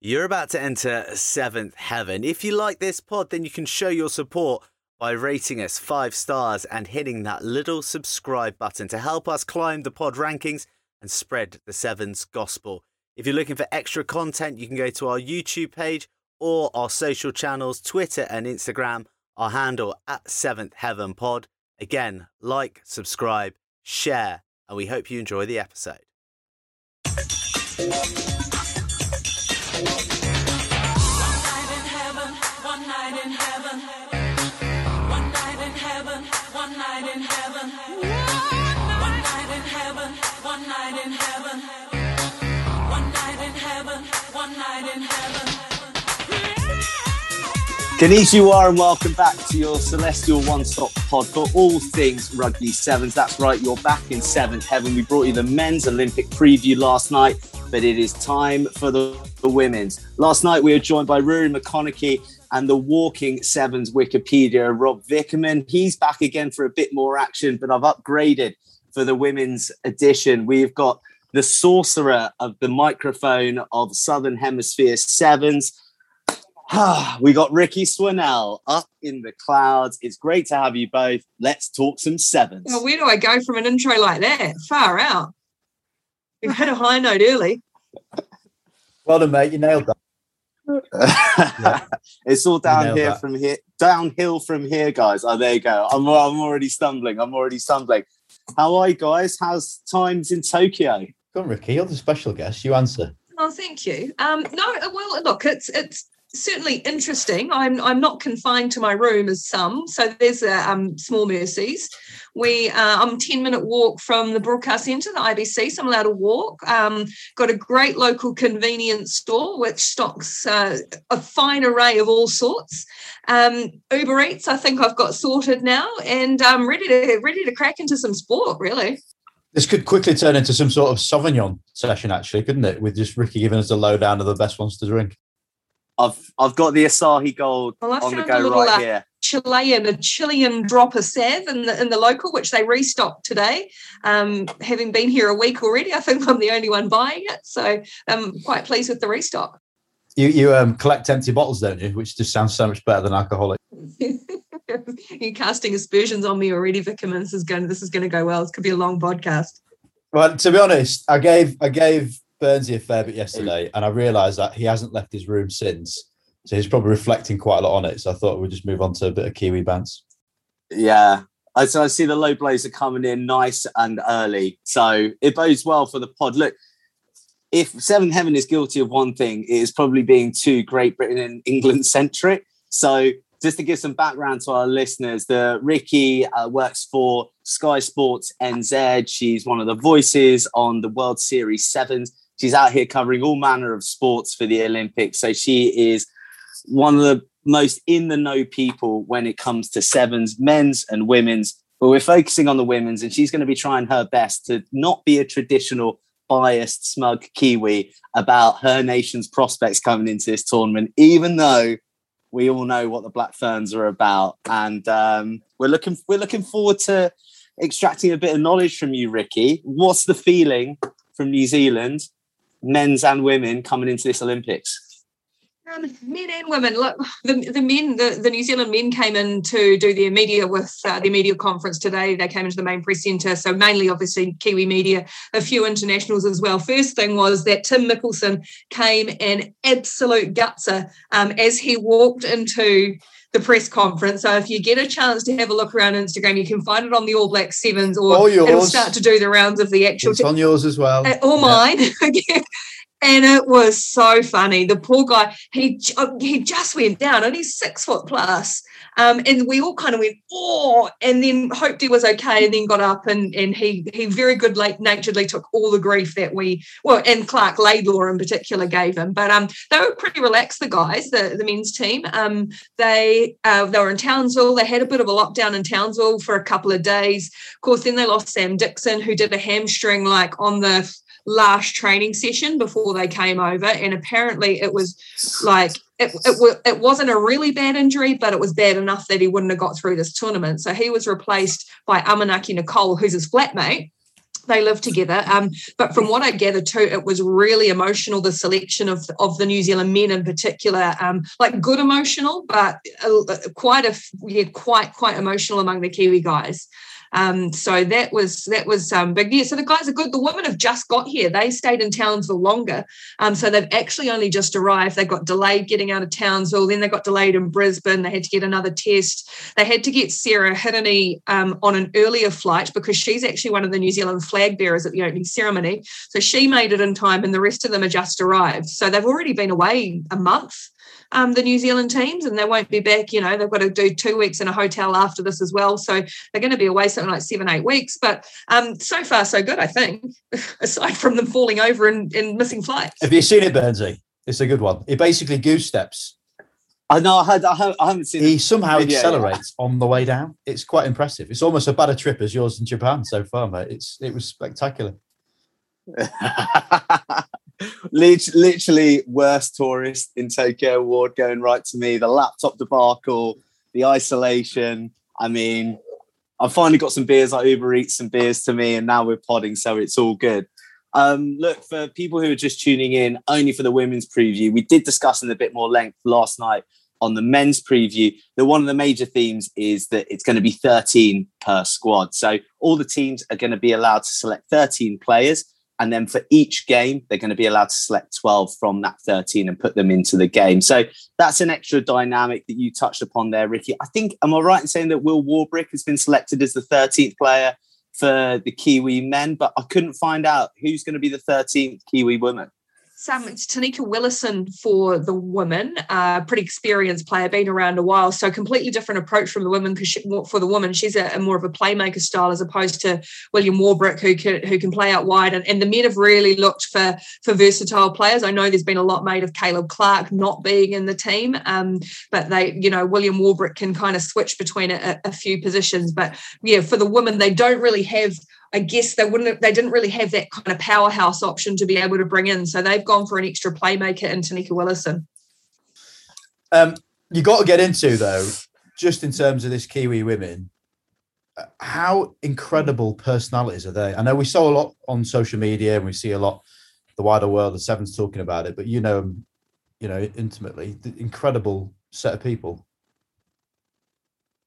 You're about to enter seventh heaven. If you like this pod, then you can show your support by rating us five stars and hitting that little subscribe button to help us climb the pod rankings and spread the Sevens gospel. If you're looking for extra content, you can go to our YouTube page or our social channels, Twitter and Instagram, our handle at Seventh Heaven Pod. Again, like, subscribe, share, and we hope you enjoy the episode. You are, and welcome back to your Celestial One Stop pod for all things rugby sevens. That's right, you're back in seventh heaven. We brought you the men's Olympic preview last night, but it is time for the, the women's. Last night, we were joined by Rory McConaughey and the Walking Sevens Wikipedia, Rob Vickerman. He's back again for a bit more action, but I've upgraded for the women's edition. We've got the sorcerer of the microphone of Southern Hemisphere Sevens. we got Ricky Swannell up in the clouds. It's great to have you both. Let's talk some sevens. Well, where do I go from an intro like that? Far out. We've hit a high note early. Well done, mate. You nailed that. yeah. It's all down here that. from here, downhill from here, guys. Oh, there you go. I'm, I'm already stumbling. I'm already stumbling. How are you guys? How's times in Tokyo? Come, on, Ricky. You're the special guest. You answer. Oh, thank you. Um, no, well, look, it's it's certainly interesting. I'm I'm not confined to my room as some. So there's a um, small mercies. We uh, I'm 10 minute walk from the broadcast centre, the IBC. So I'm allowed to walk. Um, got a great local convenience store which stocks uh, a fine array of all sorts. Um, Uber Eats, I think I've got sorted now, and I'm ready to ready to crack into some sport. Really. This could quickly turn into some sort of Sauvignon session, actually, couldn't it? With just Ricky giving us the lowdown of the best ones to drink. I've I've got the Asahi Gold well, on the go little, right uh, here. Chilean, a Chilean drop of Sav in the in the local, which they restocked today. Um, having been here a week already, I think I'm the only one buying it, so I'm quite pleased with the restock. You you um, collect empty bottles, don't you? Which just sounds so much better than alcoholic. You're casting aspersions on me already, Vickerman. This is going this is going to go well. This could be a long podcast. Well, to be honest, I gave I gave Burnsy a fair bit yesterday, and I realised that he hasn't left his room since. So he's probably reflecting quite a lot on it. So I thought we'd just move on to a bit of Kiwi bands. Yeah. I, so I see the low blows are coming in nice and early. So it bodes well for the pod. Look, if Seventh Heaven is guilty of one thing, it is probably being too Great Britain and England centric. So just to give some background to our listeners, the Ricky uh, works for Sky Sports NZ. She's one of the voices on the World Series Sevens she's out here covering all manner of sports for the Olympics. So she is one of the most in the know people when it comes to sevens, men's and women's. But we're focusing on the women's, and she's going to be trying her best to not be a traditional biased, smug Kiwi about her nation's prospects coming into this tournament, even though we all know what the Black Ferns are about. And um, we're looking we're looking forward to extracting a bit of knowledge from you, Ricky. What's the feeling from New Zealand men's and women coming into this Olympics? Um, men and women. Look, the, the men, the, the New Zealand men came in to do their media with uh, their media conference today. They came into the main press centre. So mainly, obviously, Kiwi media, a few internationals as well. First thing was that Tim Mikkelson came in absolute gutser um, as he walked into the press conference. So if you get a chance to have a look around Instagram, you can find it on the All Black Sevens, or it'll start to do the rounds of the actual. It's on yours as well. Uh, or mine. and it was so funny. The poor guy, he he just went down, and he's six foot plus. Um, and we all kind of went, oh, and then hoped he was okay, and then got up and and he he very good late naturedly took all the grief that we well and Clark Laidlaw in particular gave him. But um, they were pretty relaxed, the guys, the, the men's team. Um, they uh, they were in Townsville. They had a bit of a lockdown in Townsville for a couple of days. Of course, then they lost Sam Dickson, who did a hamstring like on the last training session before they came over, and apparently it was like it, it, it wasn't a really bad injury, but it was bad enough that he wouldn't have got through this tournament. So he was replaced by Amanaki Nicole, who's his flatmate. they live together. Um, but from what I gather too, it was really emotional. The selection of of the New Zealand men in particular, um, like good emotional, but quite a yeah, quite quite emotional among the Kiwi guys. Um, so that was that was um, big. Yeah, so the guys are good. The women have just got here. They stayed in Townsville longer, um, so they've actually only just arrived. They got delayed getting out of Townsville. Then they got delayed in Brisbane. They had to get another test. They had to get Sarah Hirini um, on an earlier flight because she's actually one of the New Zealand flag bearers at the opening ceremony. So she made it in time, and the rest of them are just arrived. So they've already been away a month um, the New Zealand teams, and they won't be back. You know, they've got to do two weeks in a hotel after this as well. So they're going to be away something like seven, eight weeks. But um, so far, so good, I think, aside from them falling over and, and missing flights. Have you seen it, Burnsy? It's a good one. It basically goose steps. I know. I, had, I, have, I haven't seen. He somehow video, accelerates yeah. on the way down. It's quite impressive. It's almost as bad a better trip as yours in Japan so far, mate. It's it was spectacular. literally worst tourist in Tokyo Award going right to me. The laptop debacle, the isolation. I mean, I've finally got some beers. I Uber Eats some beers to me, and now we're podding, so it's all good. Um, look, for people who are just tuning in only for the women's preview, we did discuss in a bit more length last night on the men's preview that one of the major themes is that it's going to be 13 per squad. So all the teams are going to be allowed to select 13 players. And then for each game, they're going to be allowed to select 12 from that 13 and put them into the game. So that's an extra dynamic that you touched upon there, Ricky. I think, am I right in saying that Will Warbrick has been selected as the 13th player for the Kiwi men, but I couldn't find out who's going to be the 13th Kiwi woman um, it's Tenika Willison for the women, uh, pretty experienced player, been around a while. So completely different approach from the women because for the woman, she's a, a, more of a playmaker style as opposed to William Warbrick, who can who can play out wide. And, and the men have really looked for for versatile players. I know there's been a lot made of Caleb Clark not being in the team, um, but they, you know, William Warbrick can kind of switch between a, a few positions. But yeah, for the women, they don't really have I guess they wouldn't they didn't really have that kind of powerhouse option to be able to bring in. So they've gone for an extra playmaker in Tenika Willison. Um, you got to get into though, just in terms of this Kiwi women, how incredible personalities are they? I know we saw a lot on social media and we see a lot the wider world, the sevens talking about it, but you know you know, intimately, the incredible set of people.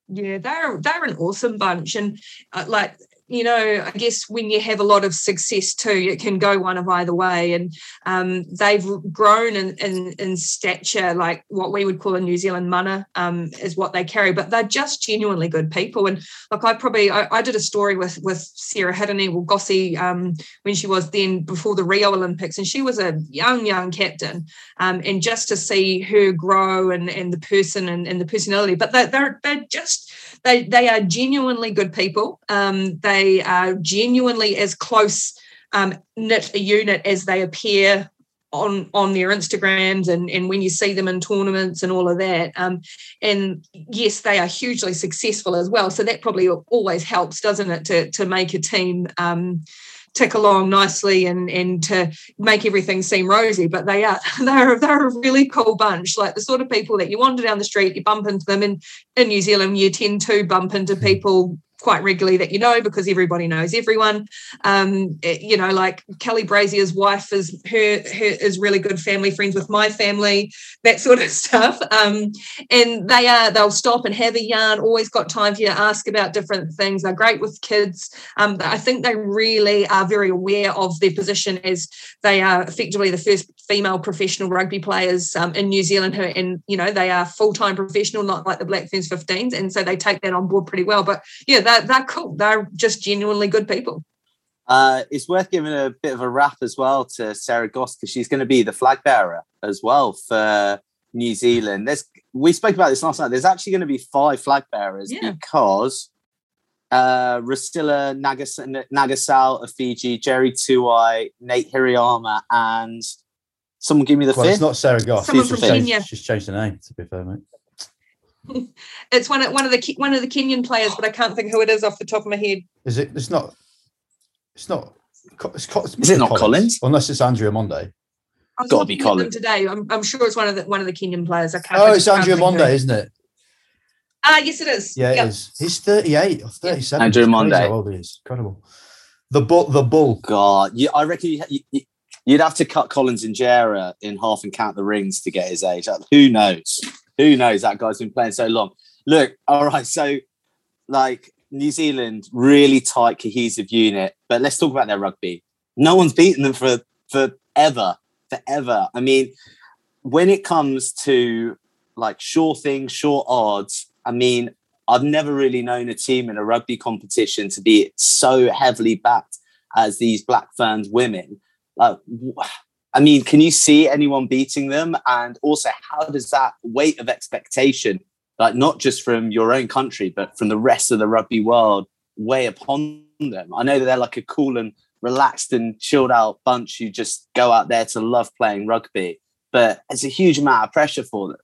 Yeah, they're they're an awesome bunch, and uh, like you know, I guess when you have a lot of success too, it can go one of either way. And um, they've grown in, in, in, stature, like what we would call a New Zealand mana um, is what they carry, but they're just genuinely good people. And like I probably, I, I did a story with with Sarah Hirini, well, Gossi, um, when she was then before the Rio Olympics, and she was a young, young captain. Um, and just to see her grow and, and the person and, and the personality, but they're, they're, they're just, they, they are genuinely good people. Um, they are genuinely as close um, knit a unit as they appear on on their Instagrams and and when you see them in tournaments and all of that. Um, and yes, they are hugely successful as well. So that probably always helps, doesn't it, to to make a team. Um, tick along nicely and and to make everything seem rosy but they are they're they're a really cool bunch like the sort of people that you wander down the street you bump into them in in New Zealand you tend to bump into hmm. people quite regularly that you know because everybody knows everyone. Um, it, you know, like Kelly Brazier's wife is her, her is really good family friends with my family, that sort of stuff. Um, and they are they'll stop and have a yarn. Always got time for you to ask about different things. They're great with kids. Um, I think they really are very aware of their position as they are effectively the first female professional rugby players um, in New Zealand who, and you know, they are full time professional, not like the Black Ferns 15s, and so they take that on board pretty well. But yeah they're, they're cool. They're just genuinely good people. Uh, it's worth giving a bit of a wrap as well to Sarah Goss because she's going to be the flag bearer as well for New Zealand. There's we spoke about this last night. There's actually going to be five flag bearers yeah. because uh, Rusila Nagas- Nagasau of Fiji, Jerry Tuwai, Nate Hirayama, and someone give me the well, fifth. It's not Sarah Goss. Someone from Kenya. She's changed the name. To be fair, mate. it's one of one of the one of the Kenyan players, but I can't think who it is off the top of my head. Is it? It's not. It's not. It's, it's is it not Collins? Collins? Unless it's Andrew Amonde. Got to be Collins today. I'm, I'm sure it's one of the one of the Kenyan players. I can't. Oh, it's Andrew Amonde, isn't it? Ah, yes, it is. Yeah, yep. it is. He's 38 or 37. Andrew Amonde. How old he is. Incredible. The bull, the bull. God, you, I reckon you, you, you'd have to cut Collins Injera in half and count the rings to get his age. Who knows? Who knows? That guy's been playing so long. Look, all right. So, like New Zealand, really tight, cohesive unit. But let's talk about their rugby. No one's beaten them for forever, forever. I mean, when it comes to like sure things, sure odds, I mean, I've never really known a team in a rugby competition to be so heavily backed as these Black Ferns women. Like, I mean, can you see anyone beating them? And also, how does that weight of expectation, like not just from your own country, but from the rest of the rugby world, weigh upon them? I know that they're like a cool and relaxed and chilled out bunch who just go out there to love playing rugby, but it's a huge amount of pressure for them.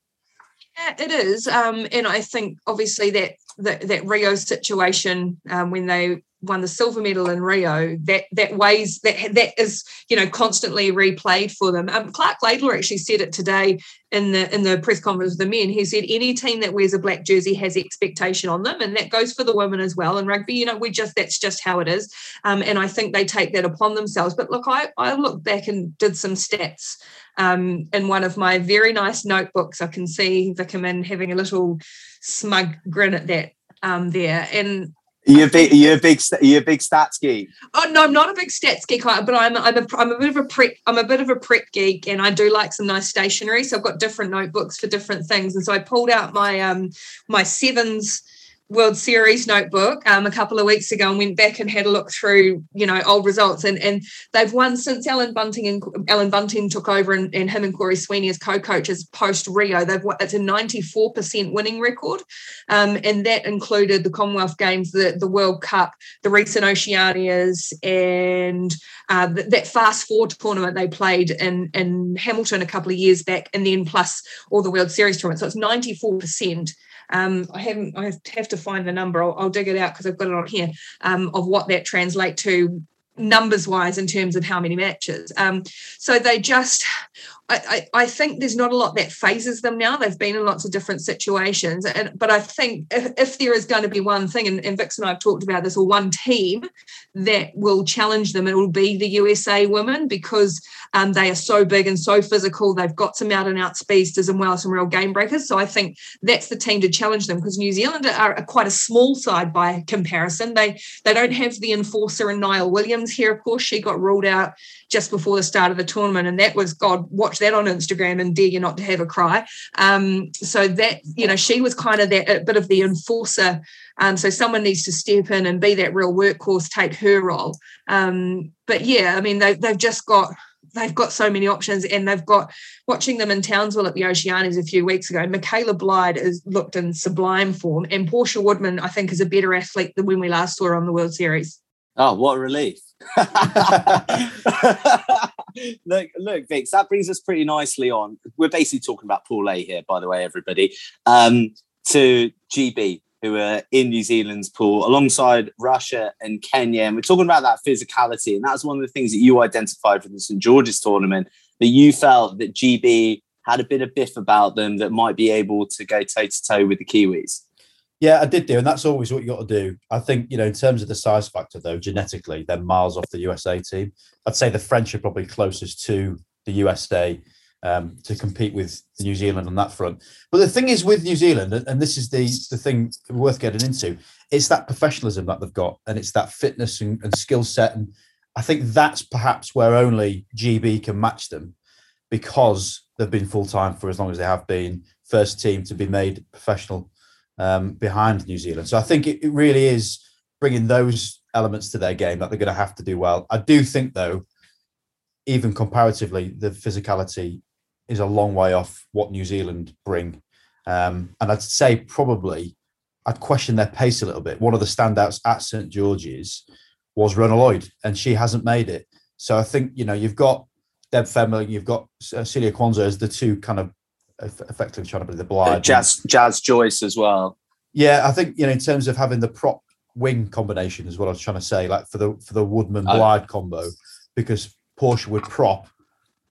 Yeah, it is, um, and I think obviously that that, that Rio situation um, when they won the silver medal in Rio, that that weighs that that is you know constantly replayed for them. Um, Clark Laidlaw actually said it today in the in the press conference with the men. He said any team that wears a black jersey has expectation on them, and that goes for the women as well. In rugby, you know, we just that's just how it is, um, and I think they take that upon themselves. But look, I I looked back and did some stats um, in one of my very nice notebooks. I can see Vickerman having a little smug grin at that um, there, and you're a big, you're a big, you're a big stats geek. Oh no, I'm not a big stats geek, but I'm I'm a I'm a bit of a prep I'm a bit of a prep geek, and I do like some nice stationery. So I've got different notebooks for different things, and so I pulled out my um my sevens World Series notebook um, a couple of weeks ago and went back and had a look through, you know, old results. And and they've won since Allan Bunting and Allan Bunting took over and, and him and Cory Sweeney as co-coaches post Rio. They've it's a 94% winning record. Um, and that included the Commonwealth Games, the, the World Cup, the recent Oceanias, and uh, that fast four tournament they played in, in Hamilton a couple of years back, and then plus all the World Series tournament. So it's 94%. Um, I haven't. I have to find the number. I'll, I'll dig it out because I've got it on here um, of what that translate to numbers wise in terms of how many matches. Um, so they just, I, I, I, think there's not a lot that phases them now. They've been in lots of different situations. And, but I think if, if there is going to be one thing, and, and Vix and I have talked about this, or one team that will challenge them, it will be the USA women because um, they are so big and so physical. They've got some out and out speedsters and well, some real game breakers. So I think that's the team to challenge them because New Zealand are, are quite a small side by comparison. They, they don't have the enforcer and Niall Williams here, of course. She got ruled out just before the start of the tournament. And that was, God, watch that on Instagram and dare you not to have a cry. Um, so that, you know, she was kind of that a bit of the enforcer. Um, so someone needs to step in and be that real workhorse, take her role. Um, but yeah, I mean, they, they've just got they've got so many options and they've got watching them in Townsville at the Oceanias a few weeks ago. Michaela Blyde has looked in sublime form and Portia Woodman, I think, is a better athlete than when we last saw her on the World Series. Oh, what a relief. look, look, Vix, that brings us pretty nicely on. We're basically talking about Pool A here, by the way, everybody. Um, to GB, who are in New Zealand's pool alongside Russia and Kenya. And we're talking about that physicality. And that's one of the things that you identified for the St. George's tournament that you felt that GB had a bit of biff about them that might be able to go toe to toe with the Kiwis. Yeah, I did do, and that's always what you got to do. I think you know, in terms of the size factor, though, genetically, they're miles off the USA team. I'd say the French are probably closest to the USA um, to compete with New Zealand on that front. But the thing is with New Zealand, and this is the the thing worth getting into, it's that professionalism that they've got, and it's that fitness and, and skill set, and I think that's perhaps where only GB can match them, because they've been full time for as long as they have been, first team to be made professional um, behind New Zealand. So I think it, it really is bringing those elements to their game that they're going to have to do well. I do think, though, even comparatively, the physicality is a long way off what New Zealand bring. Um, and I'd say probably I'd question their pace a little bit. One of the standouts at St George's was Rhona Lloyd, and she hasn't made it. So I think you know you've got Deb Fenwick, you've got uh, Celia Quansah as the two kind of effectively trying to be the uh, blind. Jazz, Jazz Joyce as well. Yeah, I think you know in terms of having the prop wing combination is what I was trying to say. Like for the for the Woodman Blyde oh. combo, because Portia would prop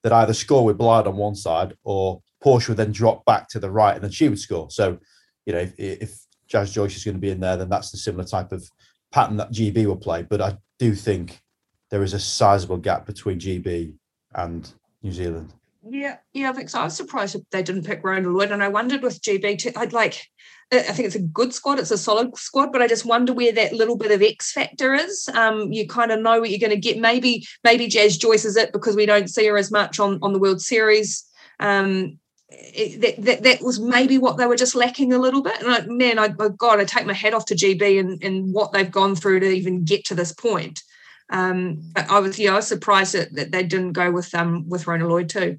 that either score with Blyde on one side or Portia would then drop back to the right and then she would score. So, you know, if, if Jazz Joyce is going to be in there, then that's the similar type of pattern that GB will play. But I do think there is a sizable gap between GB and New Zealand. Yeah, yeah, I. I was surprised they didn't pick Rhona Lloyd, and I wondered with GB too. I'd like, I think it's a good squad. It's a solid squad, but I just wonder where that little bit of X factor is. Um, you kind of know what you're going to get. Maybe, maybe Jazz Joyce is it because we don't see her as much on on the World Series. Um, it, that, that that was maybe what they were just lacking a little bit. And I, man, I, I God, I take my hat off to GB and and what they've gone through to even get to this point. Um, I was yeah, I was surprised that, that they didn't go with um with Rhona Lloyd too.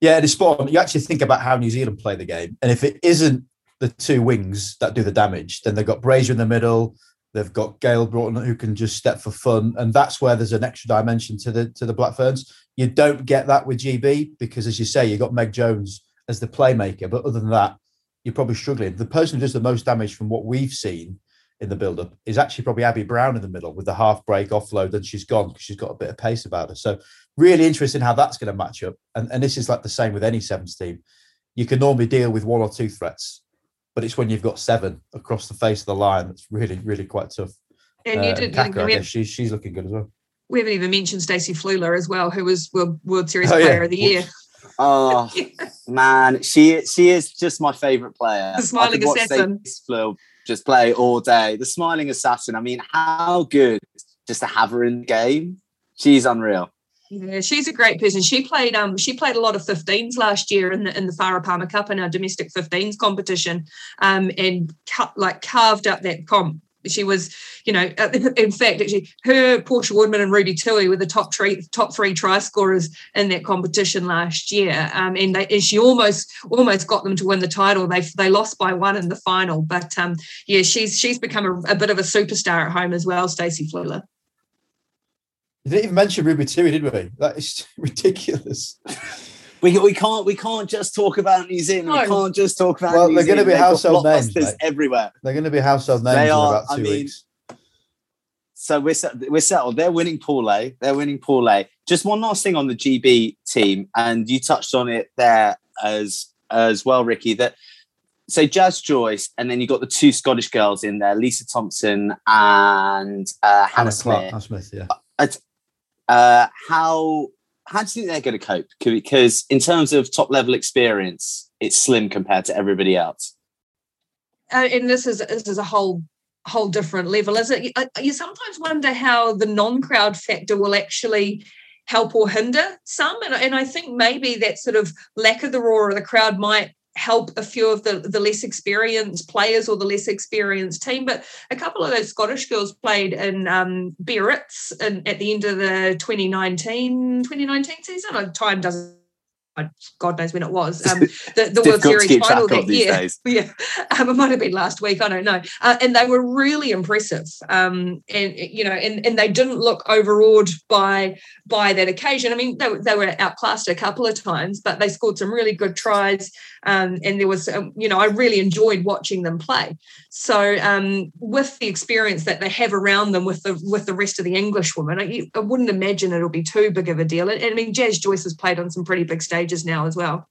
Yeah, it's spot on. You actually think about how New Zealand play the game, and if it isn't the two wings that do the damage, then they've got Brazier in the middle. They've got Gayle Broughton who can just step for fun, and that's where there's an extra dimension to the to the Black Ferns. You don't get that with GB because, as you say, you've got Meg Jones as the playmaker, but other than that, you're probably struggling. The person who does the most damage from what we've seen in the build-up is actually probably Abbie Brown in the middle with the half break offload, and she's gone because she's got a bit of pace about her. So really interesting how that's going to match up. And, and this is like the same with any sevens team. You can normally deal with one or two threats, but it's when you've got seven across the face of the line that's really, really quite tough. And you uh, did, Kaka, I guess she's she's looking good as well. We haven't even mentioned Stacey Fluhler as well, who was World, World Series oh, Player yeah. of the Year. Oh man, she she is just my favorite player. The smiling assassin. just play all day. The smiling assassin. I mean, how good just to have her in the game. She's unreal. Yeah, she's a great person. She played um she played a lot of 15s last year in the in the Farah Palmer Cup in our domestic 15s competition, um and cut like carved up that comp. She was, you know, in fact, actually, her Portia Woodman and Ruby Tui were the top three top three try scorers in that competition last year, um, and, they, and she almost almost got them to win the title. They they lost by one in the final, but um, yeah, she's she's become a, a bit of a superstar at home as well, Stacey Fluhler. You didn't even mention Ruby Tui, did we? That is ridiculous. we, we can't we can't just talk about New Zealand. No. We can't just talk about. Well, New they're going to be household names everywhere. They're going to be household names they are, in about two I mean, weeks. So we're we're settled. They're winning Pool A. They're winning Pool A. Just one last thing on the GB team, and you touched on it there as as well, Ricky. That so Jazz Joyce, and then you got the two Scottish girls in there, Lisa Thompson and uh, Hannah, Hannah Smith. Hannah Smith, yeah. Uh, how how do you think they're going to cope? Because in terms of top level experience, it's slim compared to everybody else. Uh, and this is this is a whole whole different level, is it? Uh, you sometimes wonder how the non crowd factor will actually help or hinder some, and, and I think maybe that sort of lack of the roar of the crowd might help a few of the, the less experienced players or the less experienced team. But a couple of those Scottish girls played in um, Biarritz and at the end of the 2019, 2019 season. Time doesn't God knows when it was, um, the, the World Series final that year. Yeah, um, it might have been last week. I don't know. Uh, and they were really impressive. Um, and you know, and, and they didn't look overawed by by that occasion. I mean, they, they were outclassed a couple of times, but they scored some really good tries. Um, and there was, um, you know, I really enjoyed watching them play. So um, with the experience that they have around them with the with the rest of the English women, I, I wouldn't imagine it'll be too big of a deal. And, and I mean, Jazz Joyce has played on some pretty big stages now as well.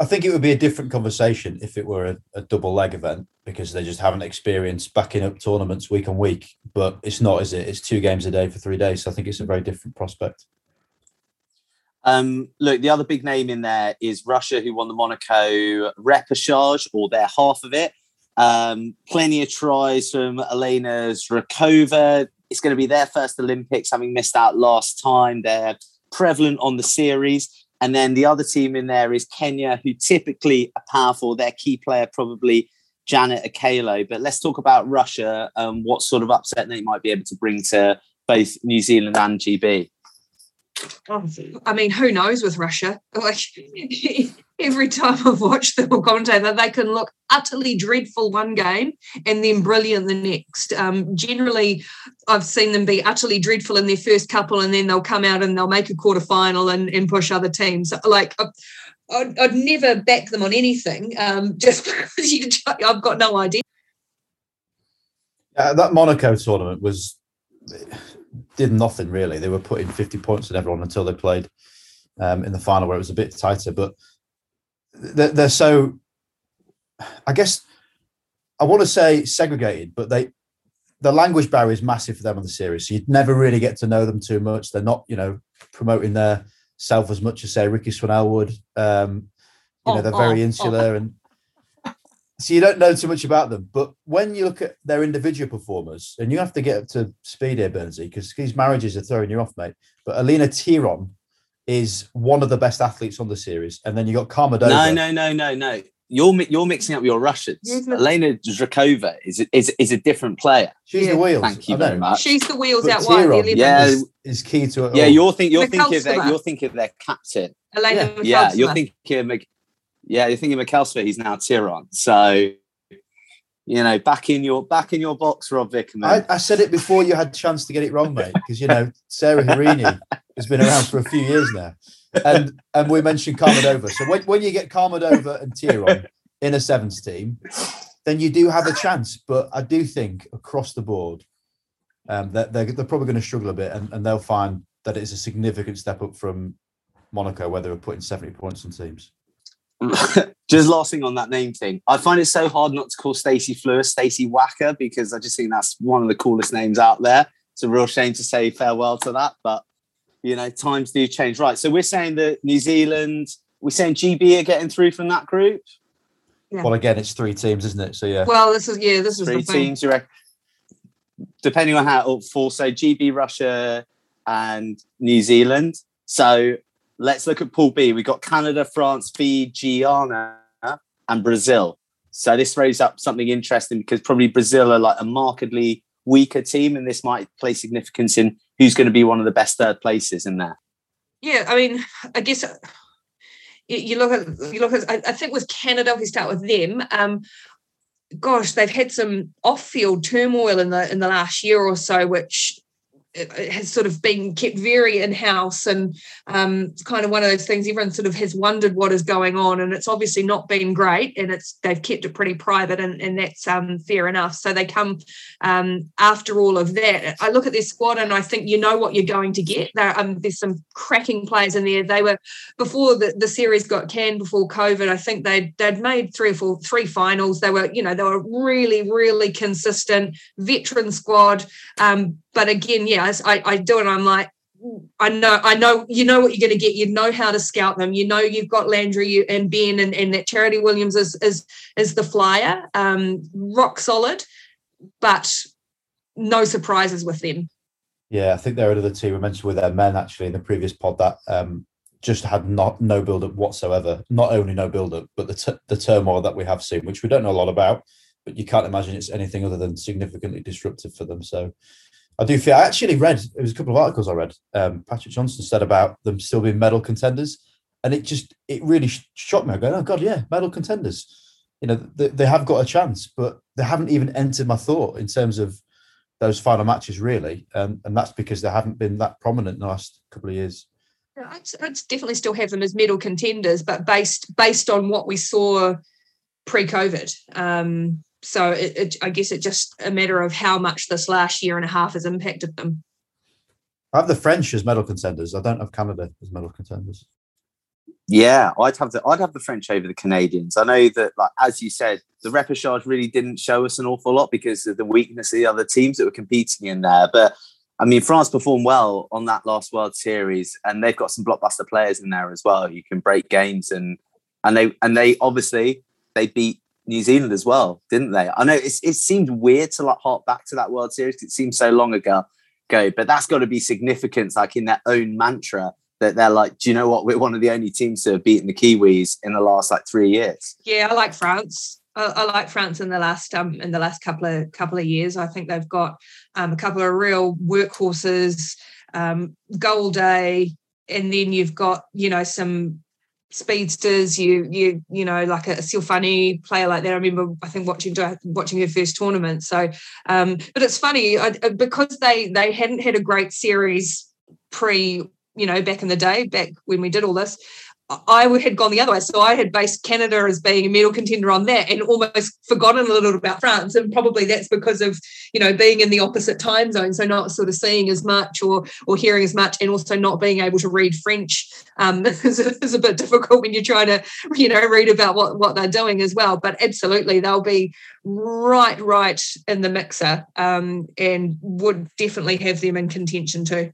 I think it would be a different conversation if it were a, a, double leg event because they just haven't experienced backing up tournaments week on week. But it's not, is it? It's two games a day for three days. So I think it's a very different prospect. Um, look, the other big name in there is Russia, who won the Monaco repechage or their half of it. Um, plenty of tries from Elena Zhirkova. It's going to be their first Olympics, having missed out last time. They're prevalent on the series. And then the other team in there is Kenya, who typically are powerful. Their key player probably Janet Okelo. But let's talk about Russia and what sort of upset they might be able to bring to both New Zealand and GB. I mean, who knows with Russia? Like every time I've watched them or commentator, they can look utterly dreadful one game and then brilliant the next. Um, generally, I've seen them be utterly dreadful in their first couple, and then they'll come out and they'll make a quarter final and, and push other teams. Like I'd, I'd never back them on anything, um, just because you, I've got no idea. Uh, that Monaco tournament was did nothing really. They were putting 50 points on everyone until they played um, in the final where it was a bit tighter. But they're, they're so, I guess, I want to say segregated, but they the language barrier is massive for them on the series. So you'd never really get to know them too much. They're not, you know, promoting their self as much as say Ricky Swannell would. Um, you know, Oh, they're very oh, insular and so you don't know too much about them. But when you look at their individual performers, and you have to get up to speed here, Burnsy, because these marriages are throwing you off, mate. But Alina Tiron is one of the best athletes on the series. And then you got Karmadova. No, no, no, no, no. You're you're mixing up your Russians. Elena Drakova is is is a different player. She's Yeah. the wheels. Thank you very much. She's the wheels But out wide. The Tyrrell, 11. Yeah. Is, is key to it. Yeah, all. you're think you're thinking of their, you're thinking of their captain. Elena Yeah, Mikhaltsova. you're thinking of Mik- yeah, you're thinking Mikhaltsova. He's now Tiron. So you know, back in your back in your box, Rob Vickerman. I, I said it before you had a chance to get it wrong, mate, because you know Sarah Hirini has been around for a few years now, and and we mentioned Karmadova. So when, when you get Karmadova and Tiron in a sevens team, then you do have a chance. But I do think across the board, um, that they're, they're probably going to struggle a bit, and, and they'll find that it's a significant step up from Monaco, where they were putting seventy points on teams. just last thing on that name thing. I find it so hard not to call Stacey Fluhler Stacey Waaka because I just think that's one of the coolest names out there. It's a real shame to say farewell to that, but you know, times do change. Right. So we're saying that New Zealand, we're saying GB are getting through from that group. Yeah. Well, again, it's three teams, isn't it? So yeah, Well, this is yeah, this is Three the teams, you reckon? Depending on how it all falls. So GB, Russia, and New Zealand. So let's look at Pool B. We've got Canada, France, Fiji, Guyana, and Brazil. So this throws up something interesting because probably Brazil are like a markedly weaker team, and this might play significance in who's going to be one of the best third places in there. Yeah, I mean, I guess uh, you, look at you look at. I, think with Canada, if we start with them, um, gosh, they've had some off-field turmoil in the in the last year or so, which has sort of been kept very in-house and um, it's kind of one of those things everyone sort of has wondered what is going on and it's obviously not been great and it's they've kept it pretty private and, and that's um, fair enough. So they come um, after all of that. I look at their squad and i think you know what you're going to get. There, um, there's some cracking players in there. They were before the, the series got canned before covid i think they'd, they'd made three or four three finals. They were you know they were really really consistent veteran squad. Um, but again, yeah, as I, I do it. I'm like, I know, I know, you know what you're going to get. You know how to scout them. You know you've got Landry and Ben, and, and that Charity Williams is is is the flyer, um, rock solid, but no surprises with them. Yeah, I think there are another team we mentioned with their men actually in the previous pod that um, just had not no build up whatsoever. Not only no build up, but the t- the turmoil that we have seen, which we don't know a lot about, but you can't imagine it's anything other than significantly disruptive for them. So I do feel I actually read it was a couple of articles I read. Um, Patrick Johnson said about them still being medal contenders, and it just it really shocked me. I go, oh god, yeah, medal contenders. You know, they, they have got a chance, but they haven't even entered my thought in terms of those final matches, really. Um, and that's because they haven't been that prominent in the last couple of years. I'd, I'd definitely still have them as medal contenders, but based based on what we saw pre-COVID. Um, so it, it, I guess it's just a matter of how much this last year and a half has impacted them. I have the French as medal contenders. I don't have Canada as medal contenders. Yeah, I'd have the I'd have the French over the Canadians. I know that, like as you said, the repechage really didn't show us an awful lot because of the weakness of the other teams that were competing in there. But I mean, France performed well on that last World Series, and they've got some blockbuster players in there as well. You can break games, and and they and they obviously they beat New Zealand as well, didn't they? I know it's, it seemed weird to like hark back to that World Series. It seems so long ago, go, but that's got to be significant, like in their own mantra that they're like, do you know what? We're one of the only teams to have beaten the Kiwis in the last like three years. Yeah, I like France. I, I like France in the last um in the last couple of couple of years. I think they've got um, a couple of real workhorses. Um, Goal Day, and then you've got you know some speedsters. You you you know like a Ciofani player like that. I remember I think watching watching her first tournament. So, um, but it's funny I, because they they hadn't had a great series pre you know back in the day back when we did all this. I had gone the other way. So I had based Canada as being a medal contender on that and almost forgotten a little about France. And probably that's because of, you know, being in the opposite time zone. So not sort of seeing as much or or hearing as much and also not being able to read French um, is, a, is a bit difficult when you're trying to, you know, read about what, what they're doing as well. But absolutely, they'll be right, right in the mixer um, and would definitely have them in contention too.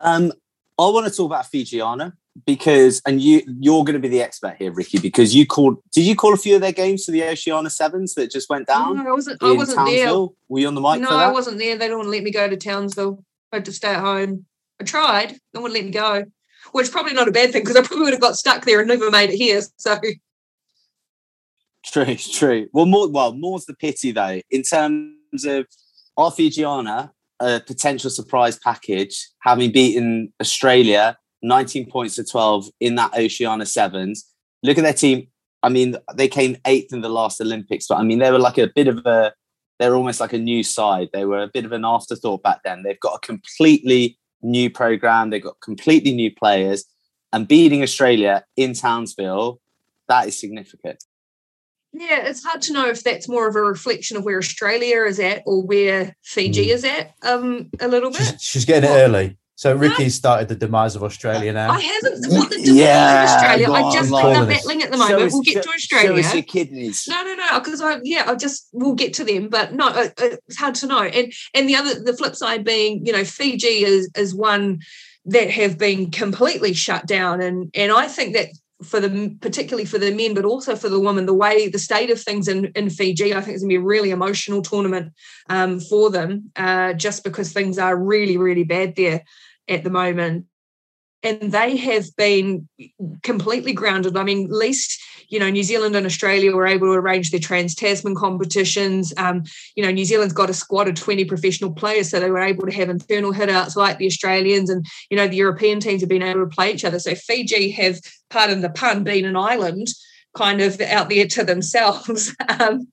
Um, I want to talk about Fijiana because and you you're going to be the expert here ricky because you called did you call a few of their games to the oceania sevens that just went down? No, i wasn't i wasn't there. Were you on the mic no i wasn't there. They don't want to let me go to townsville. I had to stay at home. I tried. No one let me go. Which probably not a bad thing because i probably would have got stuck there and never made it here so. True true. Well more well more's the pity though. In terms of our fijiana a potential surprise package having beaten australia 19 points to 12 in that Oceania Sevens. Look at their team. I mean, they came eighth in the last Olympics, but I mean, they were like a bit of a, they're almost like a new side. They were a bit of an afterthought back then. They've got a completely new program. They've got completely new players and beating Australia in Townsville, that is significant. Yeah, it's hard to know if that's more of a reflection of where Australia is at or where Fiji mm. is at um, a little bit. She's, she's getting it early. So Ricky started the demise of Australia now. I haven't. What the mm, demise yeah, Australia? I just think they're battling at the moment. So we'll get to Australia. Show your kidneys. No, no, no. Because I, yeah, I just we'll get to them, but no, it's hard to know. And and the other, the flip side being, you know, Fiji is is one that have been completely shut down, and and I think that for the particularly for the men, but also for the women, the way the state of things in, in Fiji, I think it's gonna be a really emotional tournament um, for them, uh, just because things are really, really bad there at the moment and they have been completely grounded. I mean, at least you know New Zealand and Australia were able to arrange their Trans Tasman competitions. Um, you know, New Zealand's got a squad of twenty professional players, so they were able to have internal hitouts like the Australians, and you know the European teams have been able to play each other. So Fiji have, pardon the pun, been an island kind of out there to themselves. Um,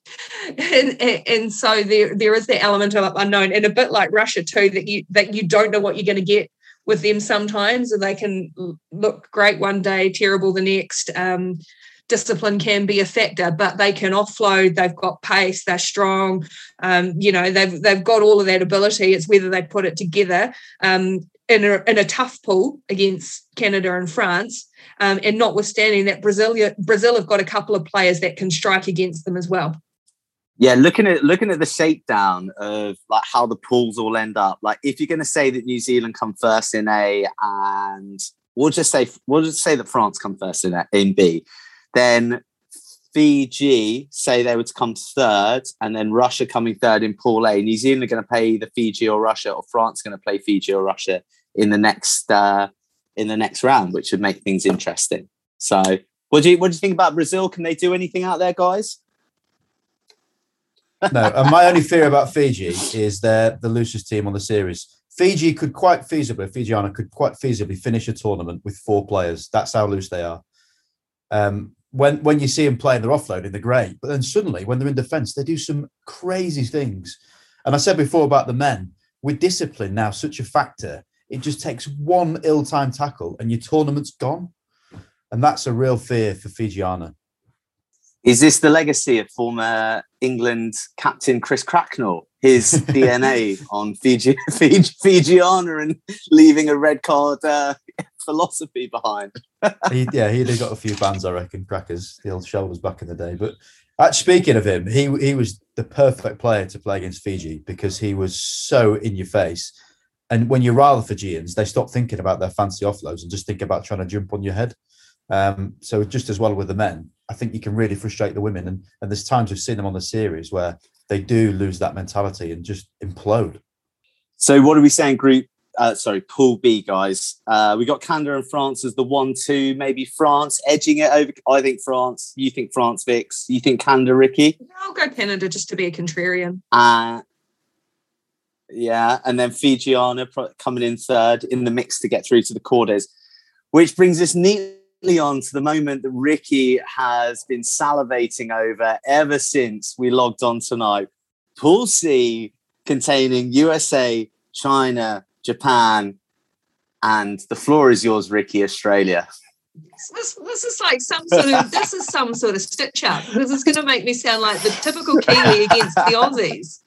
and, and so there there is the element of unknown and a bit like Russia too that you that you don't know what you're going to get with them sometimes, and they can look great one day, terrible the next. Um, discipline can be a factor, but they can offload. They've got pace. They're strong. Um, you know, they've they've got all of that ability. It's whether they put it together um, in a in a tough pool against Canada and France. Um, and notwithstanding that, Brazil Brazil have got a couple of players that can strike against them as well yeah, looking at looking at the shakedown of like how the pools all end up. Like, if you're going to say that New Zealand come first in A, and we'll just say we'll just say that France come first in a, in B, then Fiji say they would come third, and then Russia coming third in Pool A. New Zealand are going to play either Fiji or Russia, or France going to play Fiji or Russia in the next uh, in the next round, which would make things interesting. So, what do you what do you think about Brazil? Can they do anything out there, guys? No, and my only fear about Fiji is they're the loosest team on the series. Fiji could quite feasibly, Fijiana could quite feasibly finish a tournament with four players. That's how loose they are. Um, when when you see them playing, they're offloading, they're great. But then suddenly, when they're in defence, they do some crazy things. And I said before about the men, with discipline now such a factor, it just takes one ill-timed tackle and your tournament's gone. And that's a real fear for Fijiana. Is this the legacy of former England captain Chris Cracknell? His DNA on Fiji, Fiji, Fijiana and leaving a red card uh, philosophy behind. he, yeah, he'd have got a few fans, I reckon. Crackers, the old shoulders back in the day. But actually, speaking of him, he he was the perfect player to play against Fiji because he was so in your face. And when you rile the Fijians, they stop thinking about their fancy offloads and just think about trying to jump on your head. Um, so just as well with the men, I think you can really frustrate the women. And, and there's times we've seen them on the series where they do lose that mentality and just implode. So what are we saying, group? Uh, sorry, Pool B, guys. Uh, we got Canada and France as the one-two. Maybe France edging it over. I think France. You think France, Vix? You think Canada, Ricky? I'll go Canada just to be a contrarian. Uh, yeah, and then Fijiana coming in third in the mix to get through to the quarters, which brings us neatly on to the moment that Ricky has been salivating over ever since we logged on tonight. Pool C containing USA, China, Japan, and the floor is yours, Ricky, Australia. this, this is like some sort of this is some sort of stitch up. This is going to make me sound like the typical Kiwi against the Aussies,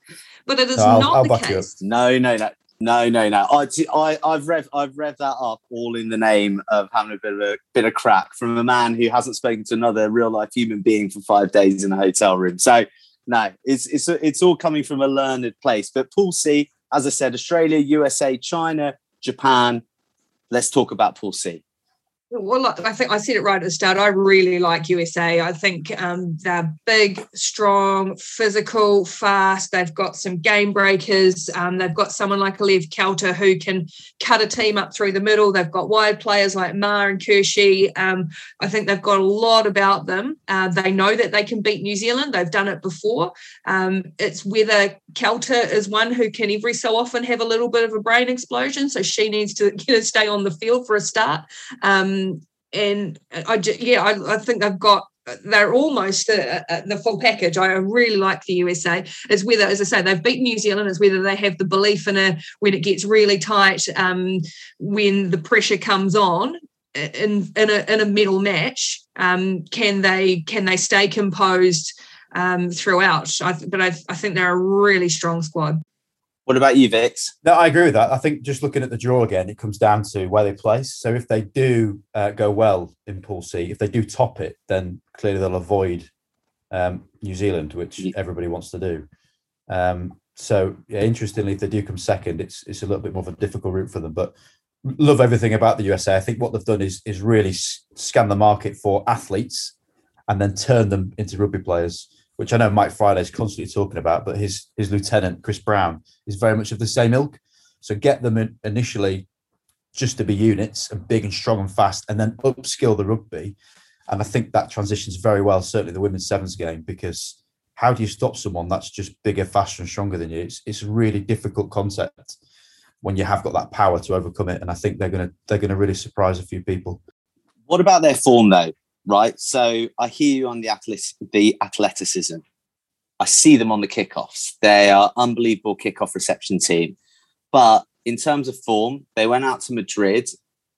but it is No, I'll- not I'll the back you case. No, no, no. No, no, no. I, I, I've read, I've read that up all in the name of having a bit of a bit of crack from a man who hasn't spoken to another real life human being for five days in a hotel room. So, no, it's it's it's all coming from a learned place. But Pool C, as I said, Australia, USA, China, Japan. Let's talk about Pool C. Well, I think I said it right at the start. I really like USA. I think um, they're big, strong, physical, fast. They've got some game breakers. Um, they've got someone like Lev Kelter who can cut a team up through the middle. They've got wide players like Ma and Kirshe. Um, I think they've got a lot about them. Uh, they know that they can beat New Zealand. They've done it before. Um, it's whether Kelter is one who can every so often have a little bit of a brain explosion. So she needs to you know, stay on the field for a start. Um, and I ju- yeah, I, I think they've got they're almost uh, the full package. I really like the USA. Is whether, as I say, they've beaten New Zealand. Is whether they have the belief in a when it gets really tight, um, when the pressure comes on in in a in a middle match. Um, can they can they stay composed um, throughout? I, th- but I, I think they're a really strong squad. What about you, Vix? No, I agree with that. I think just looking at the draw again, it comes down to where they place. So if they do uh, go well in Pool C, if they do top it, then clearly they'll avoid um, New Zealand, which Yeah. everybody wants to do. Um, so yeah, interestingly, if they do come second, it's it's a little bit more of a difficult route for them. But love everything about the USA. I think what they've done is is really scan the market for athletes and then turn them into rugby players, which I know Mike Friday is constantly talking about. But his his lieutenant Chris Brown is very much of the same ilk. So get them in initially just to be units and big and strong and fast, and then upskill the rugby. And I think that transitions very well, certainly the women's sevens game, because how do you stop someone that's just bigger, faster, and stronger than you? It's it's a really difficult concept when you have got that power to overcome it. And I think they're gonna they're gonna really surprise a few people. What about their form, though? Right. So I hear you on the athletic, the athleticism. I see them on the kickoffs. They are unbelievable kickoff reception team. But in terms of form, they went out to Madrid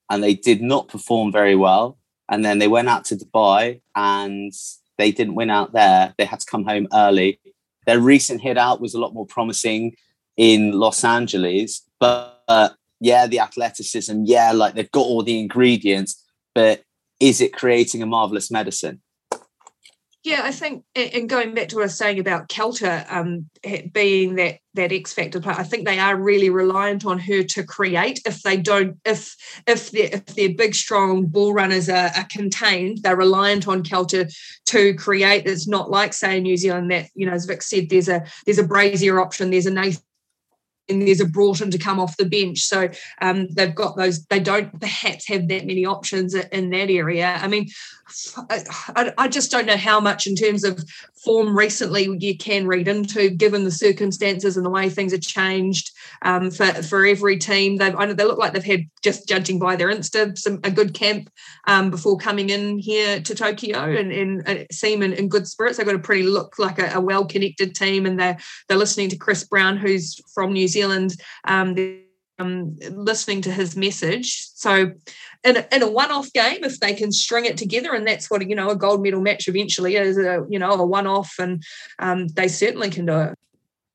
and they did not perform very well. And then they went out to Dubai and they didn't win out there. They had to come home early. Their recent hit out was a lot more promising in Los Angeles. But uh, yeah, the athleticism, yeah, like they've got all the ingredients, but is it creating a marvelous medicine? Yeah, I think, and going back to what I was saying about Kelter um, being that that X factor player, I think they are really reliant on her to create. If they don't, if if their if their big strong ball runners are, are contained, they're reliant on Kelter to create. It's not like say in New Zealand that you know, as Vic said, there's a there's a Brazier option, there's a Nathan. And there's a brought Broughton to come off the bench, so um, they've got those. They don't perhaps have that many options in that area. I mean, I, I just don't know how much in terms of form recently you can read into, given the circumstances and the way things have changed um, for for every team. They've I know they look like they've had just judging by their Insta some a good camp um, before coming in here to Tokyo and, and uh, seem in, in good spirits. They've got a pretty look like a, a well connected team, and they're they're listening to Chris Brown, who's from New Zealand. Um, um, listening to his message. So, in a, in a one-off game, if they can string it together, and that's what you know a gold medal match eventually is, a you know a one-off, and um, they certainly can do it.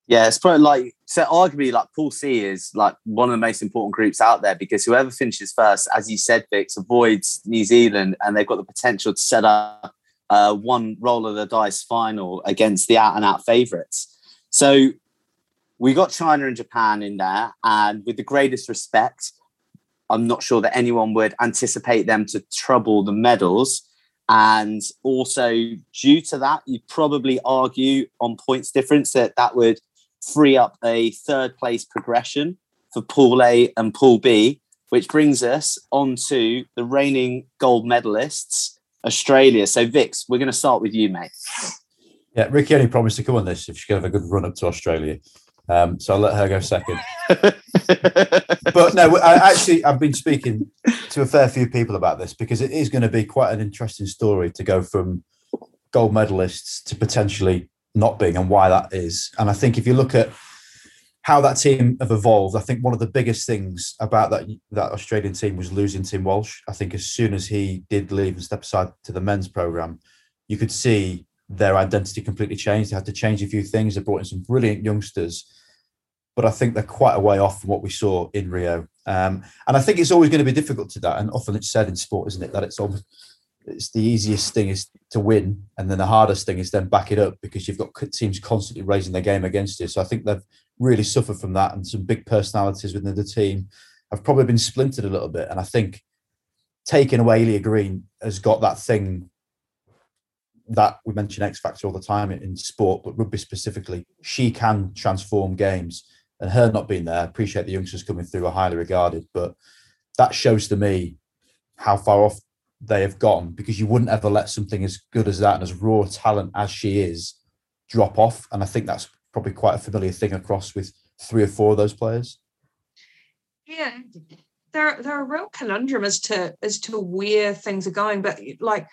Yeah, it's probably like so. Arguably, like Pool C is like one of the most important groups out there because whoever finishes first, as you said, Vix, avoids New Zealand, and they've got the potential to set up uh, one roll of the dice final against the out-and-out favourites. So we got China and Japan in there, and with the greatest respect, I'm not sure that anyone would anticipate them to trouble the medals. And also, due to that, you'd probably argue on points difference that that would free up a third place progression for Pool A and Pool B, which brings us on to the reigning gold medalists, Australia. So, Vix, we're going to start with you, mate. Yeah, Ricky only promised to come on this if she could have a good run up to Australia. Um, so I'll let her go second. But no, I actually I've been speaking to a fair few people about this because it is going to be quite an interesting story to go from gold medalists to potentially not being and why that is. And I think if you look at how that team have evolved. I think one of the biggest things about that that Australian team was losing Tim Walsh. I think as soon as he did leave and step aside to the men's program, you could see their identity completely changed. They had to change a few things. They brought in some brilliant youngsters, but I think they're quite a way off from what we saw in Rio. Um, and I think it's always going to be difficult to that. And often it's said in sport, isn't it, that it's almost it's the easiest thing is to win, and then the hardest thing is then back it up because you've got teams constantly raising their game against you. So I think they've really suffered from that, and some big personalities within the team have probably been splintered a little bit. And I think taking away Ellia Green has got that thing that we mention X Factor all the time in sport, but rugby specifically. She can transform games, and her not being there, I appreciate the youngsters coming through are highly regarded, but that shows to me how far off they have gone because you wouldn't ever let something as good as that and as raw talent as she is drop off. And I think that's probably quite a familiar thing across with three or four of those players. Yeah, they're they're a real conundrum as to as to where things are going. But like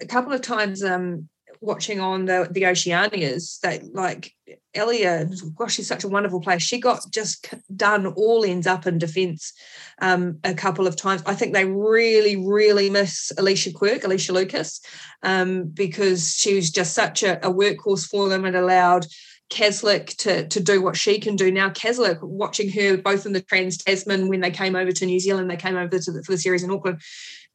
a couple of times, um, watching on the the Oceanias that like Ellia, gosh, she's such a wonderful player. She got just done all ends up in defence um, a couple of times. I think they really, really miss Alicia Quirk, Alicia Lucas, um, because she was just such a, a workhorse for them and allowed Caslick to, to do what she can do now. Caslick, watching her both in the Trans Tasman when they came over to New Zealand, they came over to the, for the series in Auckland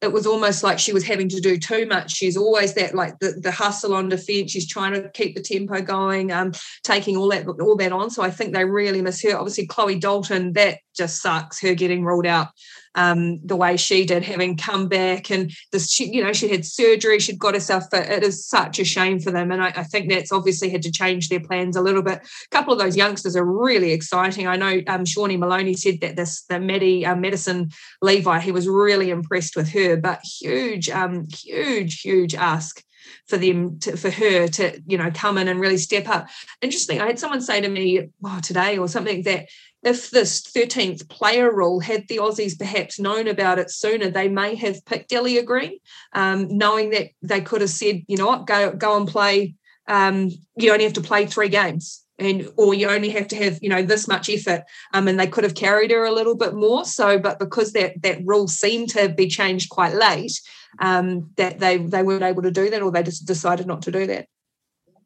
it was almost like she was having to do too much. She's always that like the, the hustle on defence. She's trying to keep the tempo going, um, taking all that all that on. So I think they really miss her. Obviously, Chloe Dalton, that just sucks. Her getting ruled out um, the way she did, having come back and this, she, you know, she had surgery, she'd got herself fit. It is such a shame for them, and I, I, think that's obviously had to change their plans a little bit. A couple of those youngsters are really exciting. I know um, John Manenti said that this the Maddie uh, Madison Levi, he was really impressed with her, but huge, um, huge, huge ask for them to, for her to you know come in and really step up interesting i had someone say to me oh, today or something that if this 13th player rule had the Aussies perhaps known about it sooner, they may have picked Ellia Green, um, knowing that they could have said, you know what, go go and play. Um, you only have to play three games, and or you only have to have you know this much effort. Um, and they could have carried her a little bit more. So, but because that that rule seemed to be changed quite late, um, that they they weren't able to do that, or they just decided not to do that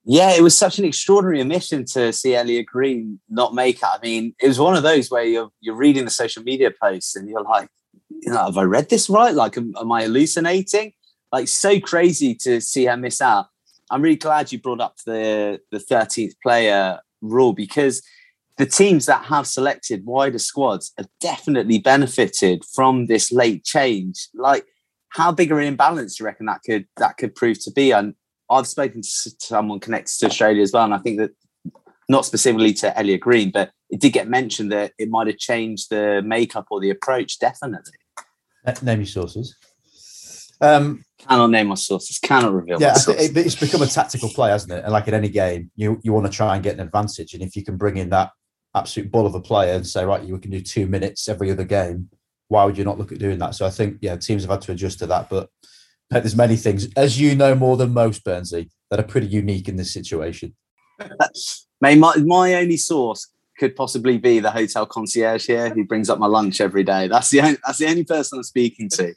yeah, it was such an extraordinary omission to see Ellia Green not make it. I mean, it was one of those where you're you're reading the social media posts and you're like, you know, have I read this right? Like, am, am I hallucinating? Like, so crazy to see her miss out. I'm really glad you brought up the the 13th player rule because the teams that have selected wider squads have definitely benefited from this late change. Like, how big an imbalance do you reckon that could that could prove to be? And I've spoken to someone connected to Australia as well, and I think that not specifically to Ellia Green, but it did get mentioned that it might have changed the makeup or the approach. Definitely. Name your sources. Um, cannot name my sources. Cannot reveal. Yeah, it, it's become a tactical play, hasn't it? And like in any game, you you want to try and get an advantage, and if you can bring in that absolute bull of a player and say, right, you can do two minutes every other game, why would you not look at doing that? So I think yeah, teams have had to adjust to that, but there's many things, as you know more than most, Burnsy, that are pretty unique in this situation. My, my only source could possibly be the hotel concierge here who brings up my lunch every day. That's the only, that's the only person I'm speaking to.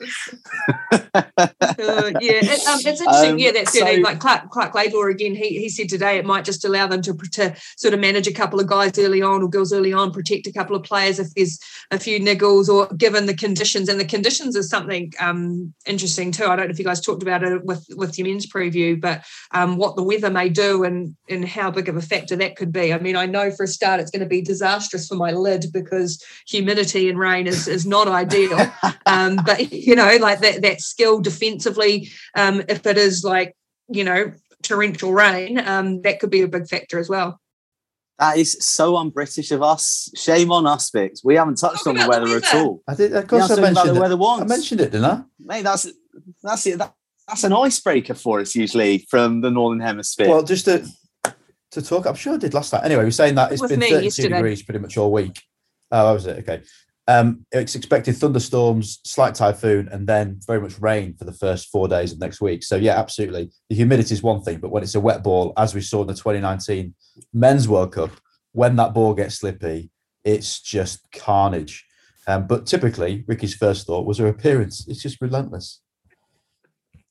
uh, yeah, it, um, it's interesting. Um, yeah, that's so, it. Like Clark, Clark Laidlaw again. He, he said today it might just allow them to to sort of manage a couple of guys early on or girls early on, protect a couple of players if there's a few niggles or given the conditions. And the conditions is something um, interesting too. I don't know if you guys talked about it with with your men's preview, but um, what the weather may do and and how big of a factor that could be. I mean, I know for a start it's going to be disastrous for my lid because humidity and rain is, is not ideal. Um, but you know, like that that skill defensively, um, if it is like you know torrential rain, um, that could be a big factor as well. That is so un-British of us. Shame on us, Vix. We haven't touched Talk on the weather, the weather, at all. I did. Of course, I mentioned the weather once. I mentioned it, didn't I? Mate, that's that's it. That, that's an icebreaker for us usually from the northern hemisphere. Well, just to to talk. I'm sure I did last night. Anyway, we're saying that it's been 32 yesterday. degrees pretty much all week. Oh, that was it. Okay. Um, it's expected thunderstorms, slight typhoon, and then very much rain for the first four days of next week. So yeah, absolutely. The humidity is one thing, but when it's a wet ball, as we saw in the 2019 Men's World Cup, when that ball gets slippy, it's just carnage. Um, but typically, Ricky's first thought was her appearance. It's just relentless.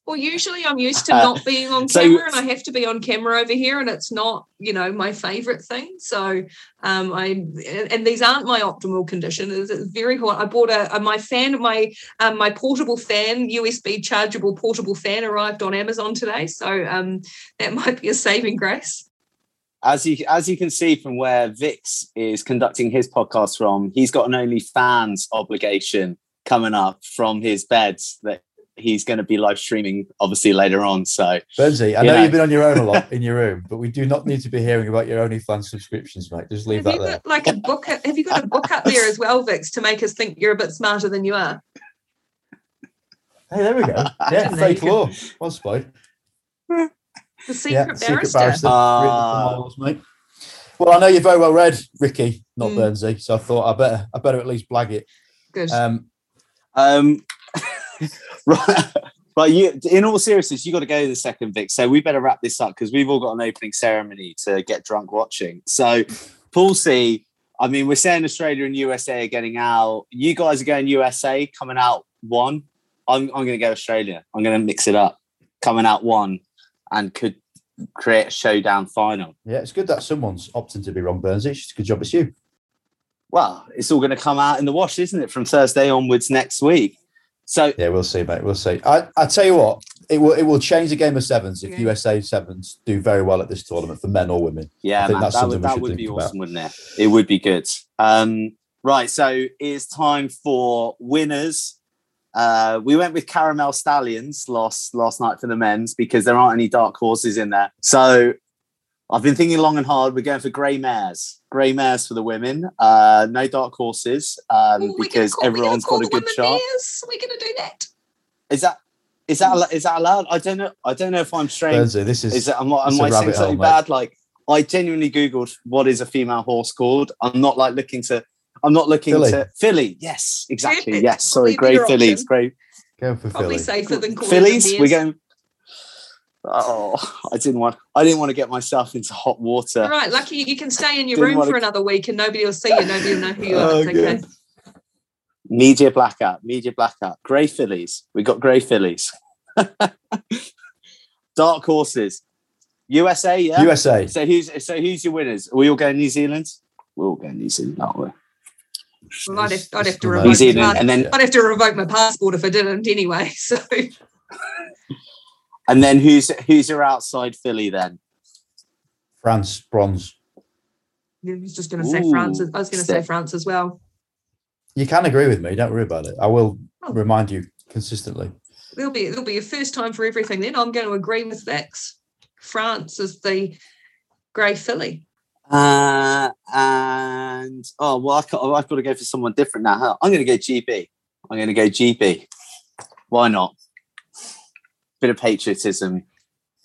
Well, usually I'm used to Uh, not being on so- camera, and I have to be on camera over here, and it's not, you know, my favorite thing. So, um, I and these aren't my optimal conditions. It's very hot. I bought a, a my fan, my um, my portable fan, USB chargeable portable fan, arrived on Amazon today. So, um, that might be a saving grace. As you as you can see from where Vix is conducting his podcast from, he's got an OnlyFans obligation coming up from his bed that he's going to be live streaming obviously later on. So Burnsy, I You know, know. you've been on your own a lot in your room, but we do not need to be hearing about your OnlyFans subscriptions, mate. Just leave have that you there. got like a book? Have you got a book up there as well, Vix, to make us think you're a bit smarter than you are? Hey, there we go. Yeah, There fake you go. law. Well spotted. The Yeah, secret secret barrister. barrister. Ah. Written for models, mate. Well, I know you're very well read, Ricky, not Mm. Burnsy. So I thought I better, I better at least blag it. Good. Um, Um, right, right. You, in all seriousness, you got to go to the second Vic. So we better wrap this up because we've all got an opening ceremony to get drunk watching. So, Pool C. I mean, we're saying Australia and USA are getting out. You guys are going USA, coming out one. I'm, I'm going to go Australia. I'm going to mix it up, coming out one, and could create a showdown final. yeah, it's good that someone's opting to be wrong, Burnsy. It's a good job it's you. Well, it's all going to come out in the wash, isn't it, from Thursday onwards next week? So Yeah, we'll see, mate. We'll see. I, I tell you what, it will it will change the game of sevens if Yeah. USA sevens do very well at this tournament for men or women. Yeah, I think man, that's that would that would think be about. awesome, wouldn't it? It would be good. Um, right, so it's time for winners. Uh, we went with Caramel Stallions last last night for the men's because there aren't any dark horses in there. So I've been thinking long and hard. We're going for grey mares, grey mares for the women. Uh, no dark horses um, Ooh, because call- we're gonna everyone's call got a good women shot. mares. We're going to do that. Is that is is that that allowed? I don't know. I don't know if I'm straying Burnsy, this is, is it, am, I- it's am a I saying something bad? Like, I genuinely googled what is a female horse called. I'm not like looking to. I'm not looking Filly. to filly. Yes, exactly. Yes, sorry, Probably grey better fillies. option. Grey go for Probably filly. safer than calling fillies. them We're going. Oh, I didn't want. I didn't want to get myself into hot water. All right, lucky you can stay in your Didn't room wanna- for another week and nobody will see you. Nobody will know who you are. Oh, okay. Media blackout. Media blackout. Grey fillies. We got grey fillies. Dark horses. USA. Yeah. USA. So who's so who's your winners? Are we all going to New Zealand? We're all going New Zealand, aren't we? Well, I'd have, I'd have to revoke New my Zealand, pass- and then I'd have to revoke my passport if I didn't anyway. So and then who's who's your outside filly then? France bronze. was just going to say France. I was going to say. France as well. You can agree with me. Don't worry about it. I will Oh. remind you consistently. There'll be there'll be a first time for everything. Then I'm going to agree with Vix. France is the grey filly. Uh, and oh well, I've got, I've got to go for someone different now. huh? I'm going to go GB. I'm going to go GB. Why not? Bit of patriotism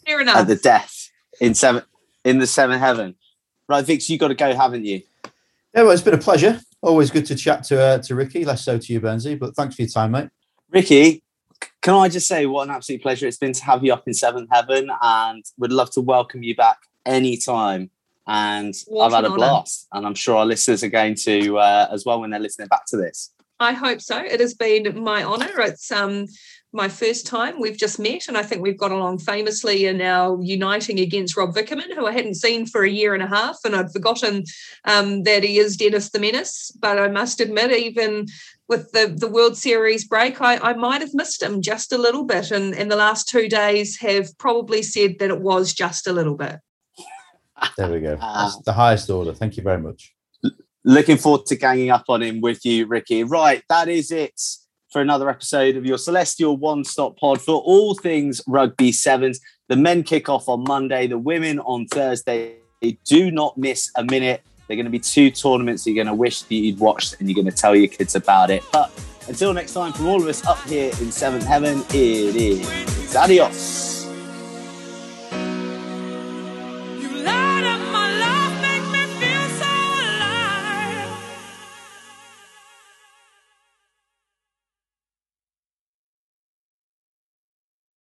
Fair at the death in seven in the seventh heaven. Right, Vix, you got to go, haven't you? Yeah, well, it's been a pleasure. Always good to chat to uh, to Ricky. Less so to you, Burnsy. But thanks for your time, mate. Ricky, can I just say what an absolute pleasure it's been to have you up in seventh heaven, and would love to welcome you back anytime. And What I've had an a honour. blast, and I'm sure our listeners are going to uh, as well when they're listening back to this. I hope so. It has been my honour. It's um my first time we've just met, and I think we've got along famously and now uniting against Rob Vickerman, who I hadn't seen for a year and a half, and I'd forgotten um, that he is Dennis the Menace. But I must admit, even with the, the World Series break, I, I might have missed him just a little bit, and, and the last two days have probably said that it was just a little bit. There we go. That's the highest order. Thank you very much. Looking forward to ganging up on him with you, Ricky. Right, that is it for another episode of your Celestial One Stop Pod for all things rugby sevens. The men kick off on Monday, the women on Thursday. Do not miss a minute. They're going to be two tournaments you're going to wish that you'd watched and you're going to tell your kids about it. But until next time, from all of us up here in Seventh Heaven, it is adios.